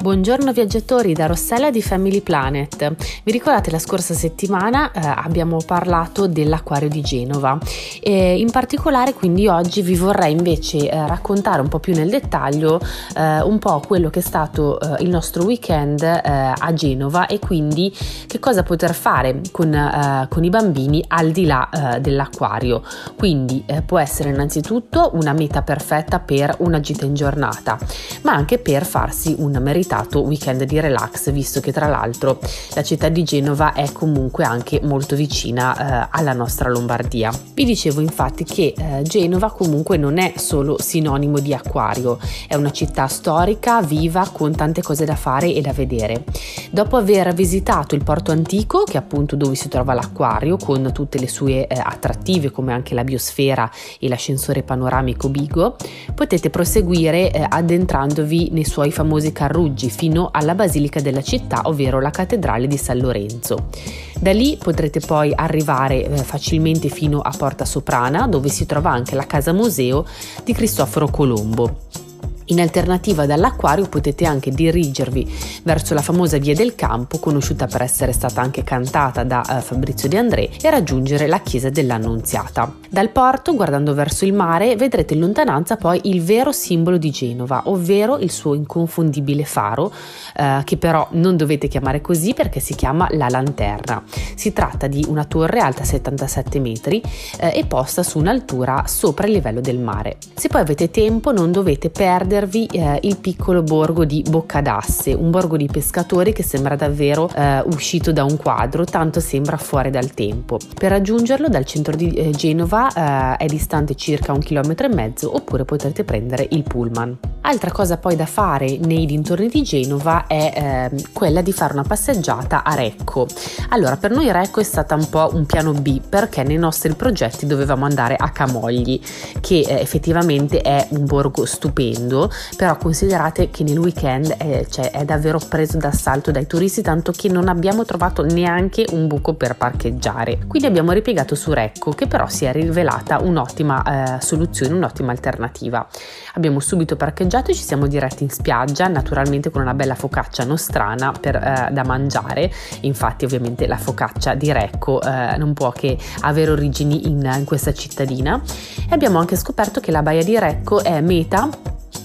Buongiorno viaggiatori da Rossella di Family Planet. Vi ricordate la scorsa settimana eh, abbiamo parlato dell'acquario di Genova e in particolare quindi oggi vi vorrei invece eh, raccontare un po' più nel dettaglio eh, un po' quello che è stato eh, il nostro weekend eh, a Genova e quindi che cosa poter fare con, eh, con i bambini al di là dell'acquario. Quindi può essere innanzitutto una meta perfetta per una gita in giornata, ma anche per farsi un meritato meritato weekend di relax, visto che tra l'altro la città di Genova è comunque anche molto vicina eh, alla nostra Lombardia. Vi dicevo infatti che eh, Genova comunque non è solo sinonimo di acquario, è una città storica, viva, con tante cose da fare e da vedere. Dopo aver visitato il porto antico, che è appunto dove si trova l'acquario, con tutte le sue eh, attrattive come anche la biosfera e l'ascensore panoramico Bigo, potete proseguire eh, addentrandovi nei suoi famosi carruggi fino alla basilica della città, ovvero la cattedrale di San Lorenzo. Da lì potrete poi arrivare eh, facilmente fino a Porta Soprana, dove si trova anche la casa museo di Cristoforo Colombo. In alternativa dall'acquario potete anche dirigervi verso la famosa Via del Campo, conosciuta per essere stata anche cantata da uh, Fabrizio De André, e raggiungere la chiesa dell'Annunziata. Dal porto, guardando verso il mare, vedrete in lontananza poi il vero simbolo di Genova, ovvero il suo inconfondibile faro, uh, che però non dovete chiamare così perché si chiama La Lanterna. Si tratta di una torre alta 77 metri uh, e posta su un'altura sopra il livello del mare. Se poi avete tempo non dovete perdere perdervi eh, il piccolo borgo di Boccadasse, un borgo di pescatori che sembra davvero eh, uscito da un quadro, tanto sembra fuori dal tempo. Per raggiungerlo dal centro di eh, Genova eh, è distante circa un chilometro e mezzo oppure potrete prendere il pullman. Altra cosa poi da fare nei dintorni di Genova è eh, quella di fare una passeggiata a Recco. Allora, per noi Recco è stata un po' un piano B perché nei nostri progetti dovevamo andare a Camogli, che eh, effettivamente è un borgo stupendo, però considerate che nel weekend è, cioè, è davvero preso d'assalto dai turisti, tanto che non abbiamo trovato neanche un buco per parcheggiare. Quindi abbiamo ripiegato su Recco, che però si è rivelata un'ottima eh, soluzione, un'ottima alternativa. Abbiamo subito parcheggiato e ci siamo diretti in spiaggia, naturalmente con una bella focaccia nostrana per, eh, da mangiare. Infatti, ovviamente, la focaccia di Recco eh, non può che avere origini in, in questa cittadina. E abbiamo anche scoperto che la baia di Recco è meta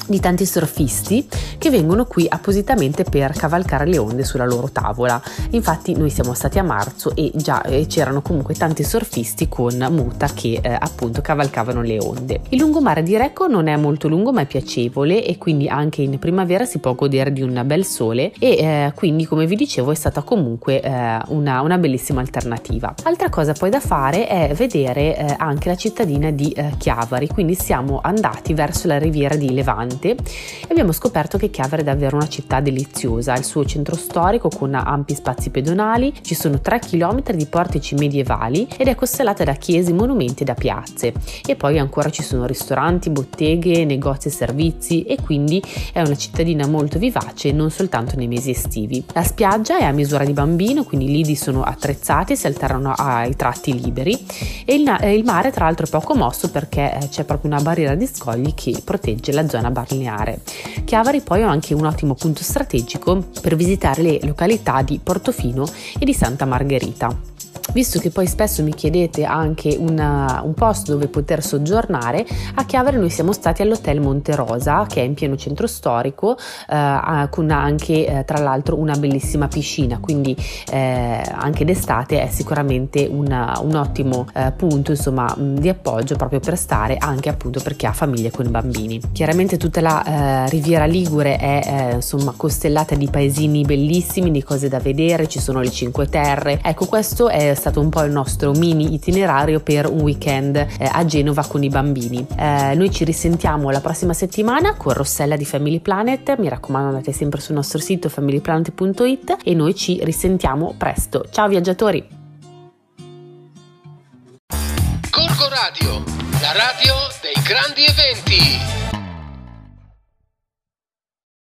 di tanti surfisti che vengono qui appositamente per cavalcare le onde sulla loro tavola. Infatti noi siamo stati a marzo e già eh, c'erano comunque tanti surfisti con muta che eh, appunto cavalcavano le onde. Il lungomare di Recco non è molto lungo ma è piacevole e quindi anche in primavera si può godere di un bel sole e eh, quindi come vi dicevo è stata comunque eh, una, una, bellissima alternativa. Altra cosa poi da fare è vedere eh, anche la cittadina di eh, Chiavari, quindi siamo andati verso la riviera di Levante Levante e abbiamo scoperto che Chiavari è davvero una città deliziosa, il suo centro storico con ampi spazi pedonali, ci sono 3 km di portici medievali ed è costellata da chiese, monumenti e da piazze. E poi ancora ci sono ristoranti, botteghe, negozi e servizi e quindi è una cittadina molto vivace non soltanto nei mesi estivi. La spiaggia è a misura di bambino, quindi i lidi sono attrezzati, si alternano ai tratti liberi. E il, il mare tra l'altro è poco mosso perché eh, c'è proprio una barriera di scogli che protegge la zona balneare. Chiavari poi è anche un ottimo punto strategico per visitare le località di Portofino e di Santa Margherita. Visto che poi spesso mi chiedete anche una, un posto dove poter soggiornare, a Chiavari noi siamo stati all'Hotel Monte Rosa, che è in pieno centro storico, eh, con anche eh, tra l'altro una bellissima piscina, quindi eh, anche d'estate è sicuramente una, un ottimo eh, punto insomma, di appoggio proprio per stare anche appunto per chi ha famiglie con bambini. Chiaramente tutta la eh, Riviera Ligure è eh, insomma costellata di paesini bellissimi, di cose da vedere, ci sono le Cinque Terre. Ecco, questo è stato un po' il nostro mini itinerario per un weekend eh, a Genova con i bambini. Eh, noi ci risentiamo la prossima settimana con Rossella di Family Planet, mi raccomando andate sempre sul nostro sito familyplanet.it e noi ci risentiamo presto. Ciao viaggiatori! Corco Radio, la radio dei grandi eventi.